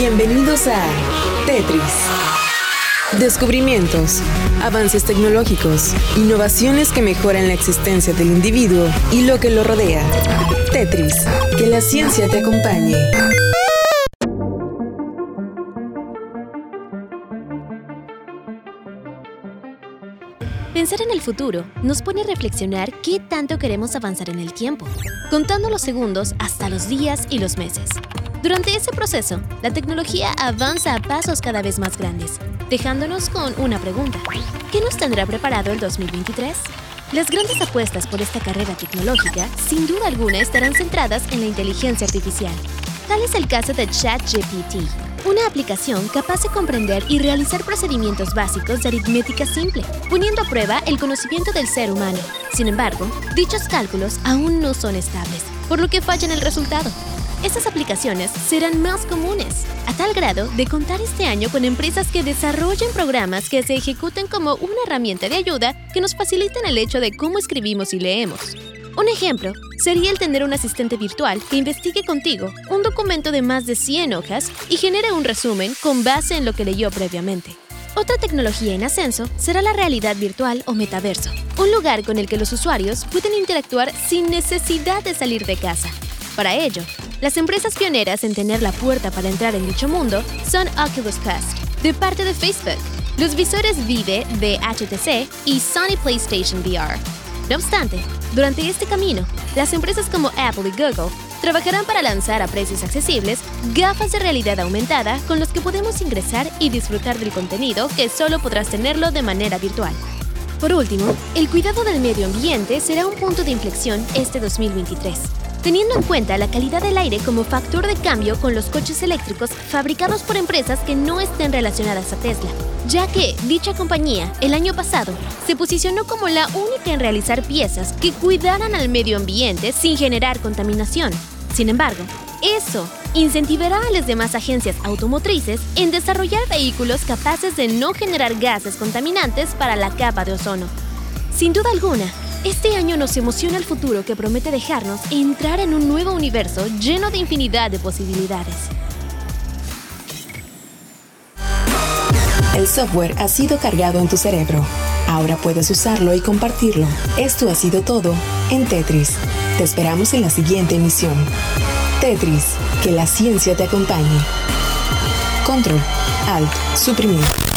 Bienvenidos a Tetris. Descubrimientos, avances tecnológicos, innovaciones que mejoran la existencia del individuo y lo que lo rodea. Tetris, que la ciencia te acompañe. Pensar en el futuro nos pone a reflexionar qué tanto queremos avanzar en el tiempo, contando los segundos hasta los días y los meses. Durante ese proceso, la tecnología avanza a pasos cada vez más grandes, dejándonos con una pregunta. ¿Qué nos tendrá preparado el 2023? Las grandes apuestas por esta carrera tecnológica, sin duda alguna, estarán centradas en la inteligencia artificial. Tal es el caso de ChatGPT, una aplicación capaz de comprender y realizar procedimientos básicos de aritmética simple, poniendo a prueba el conocimiento del ser humano. Sin embargo, dichos cálculos aún no son estables, por lo que fallan el resultado. Estas aplicaciones serán más comunes, a tal grado de contar este año con empresas que desarrollen programas que se ejecuten como una herramienta de ayuda que nos faciliten el hecho de cómo escribimos y leemos. Un ejemplo sería el tener un asistente virtual que investigue contigo un documento de más de 100 hojas y genere un resumen con base en lo que leyó previamente. Otra tecnología en ascenso será la realidad virtual o metaverso, un lugar con el que los usuarios pueden interactuar sin necesidad de salir de casa. Para ello, las empresas pioneras en tener la puerta para entrar en dicho mundo son Oculus Quest, de parte de Facebook, los visores Vive de HTC y Sony PlayStation VR. No obstante, durante este camino, las empresas como Apple y Google trabajarán para lanzar a precios accesibles gafas de realidad aumentada con los que podemos ingresar y disfrutar del contenido que solo podrás tenerlo de manera virtual. Por último, el cuidado del medio ambiente será un punto de inflexión este 2023 teniendo en cuenta la calidad del aire como factor de cambio con los coches eléctricos fabricados por empresas que no estén relacionadas a Tesla, ya que dicha compañía el año pasado se posicionó como la única en realizar piezas que cuidaran al medio ambiente sin generar contaminación. Sin embargo, eso incentivará a las demás agencias automotrices en desarrollar vehículos capaces de no generar gases contaminantes para la capa de ozono. Sin duda alguna, este año nos emociona el futuro que promete dejarnos entrar en un nuevo universo lleno de infinidad de posibilidades. El software ha sido cargado en tu cerebro. Ahora puedes usarlo y compartirlo. Esto ha sido todo en Tetris. Te esperamos en la siguiente emisión. Tetris, que la ciencia te acompañe. Control, Alt, suprimir.